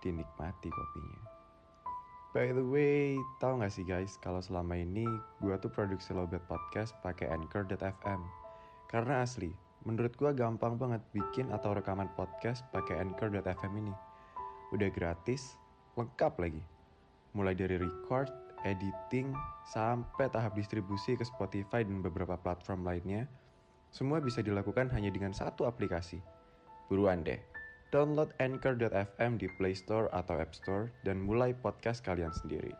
dinikmati kopinya. By the way, tahu nggak sih guys, kalau selama ini gue tuh produksi Lobet Podcast pakai Anchor.fm. Karena asli, menurut gue gampang banget bikin atau rekaman podcast pakai Anchor.fm ini. Udah gratis, lengkap lagi. Mulai dari record, editing, sampai tahap distribusi ke Spotify dan beberapa platform lainnya, semua bisa dilakukan hanya dengan satu aplikasi. Buruan deh, download Anchor.fm di Play Store atau App Store dan mulai podcast kalian sendiri.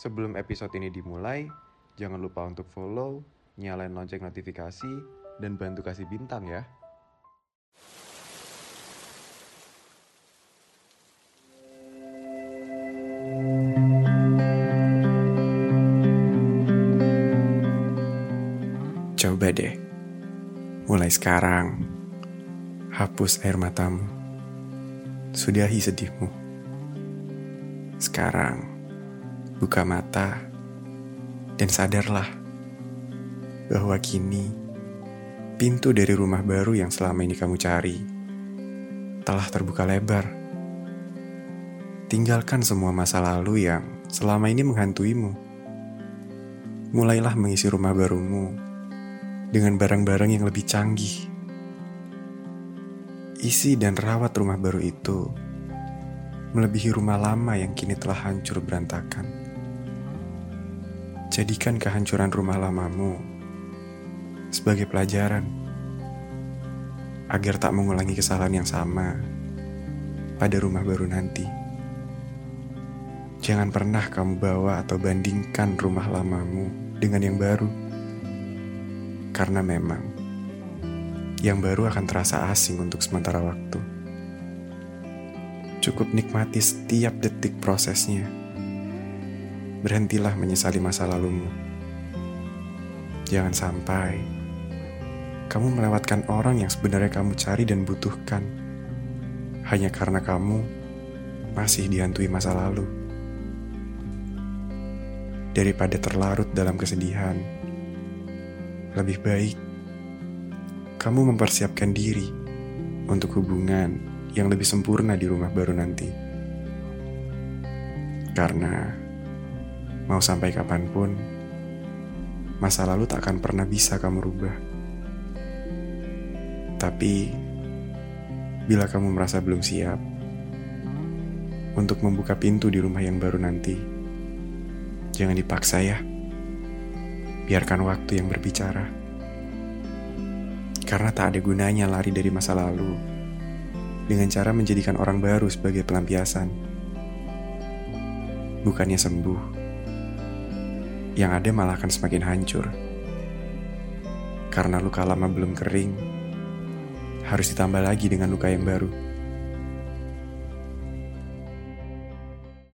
Sebelum episode ini dimulai, jangan lupa untuk follow, nyalain lonceng notifikasi, dan bantu kasih bintang ya. Coba deh, mulai sekarang, hapus air matamu. Sudahi sedihmu. Sekarang, buka mata dan sadarlah bahwa kini pintu dari rumah baru yang selama ini kamu cari telah terbuka lebar. Tinggalkan semua masa lalu yang selama ini menghantuimu. Mulailah mengisi rumah barumu dengan barang-barang yang lebih canggih. Isi dan rawat rumah baru itu melebihi rumah lama yang kini telah hancur berantakan. Jadikan kehancuran rumah lamamu sebagai pelajaran agar tak mengulangi kesalahan yang sama pada rumah baru nanti. Jangan pernah kamu bawa atau bandingkan rumah lamamu dengan yang baru. Karena memang yang baru akan terasa asing untuk sementara waktu. Cukup nikmati setiap detik prosesnya. Berhentilah menyesali masa lalumu. Jangan sampai kamu melewatkan orang yang sebenarnya kamu cari dan butuhkan hanya karena kamu masih dihantui masa lalu. Daripada terlarut dalam kesedihan, lebih baik kamu mempersiapkan diri untuk hubungan yang lebih sempurna di rumah baru nanti. Karena mau sampai kapan pun, masa lalu tak akan pernah bisa kamu rubah. Tapi, bila kamu merasa belum siap untuk membuka pintu di rumah yang baru nanti, jangan dipaksa ya. Biarkan waktu yang berbicara. Karena tak ada gunanya lari dari masa lalu dengan cara menjadikan orang baru sebagai pelampiasan. Bukannya sembuh, yang ada malah akan semakin hancur. Karena luka lama belum kering, harus ditambah lagi dengan luka yang baru.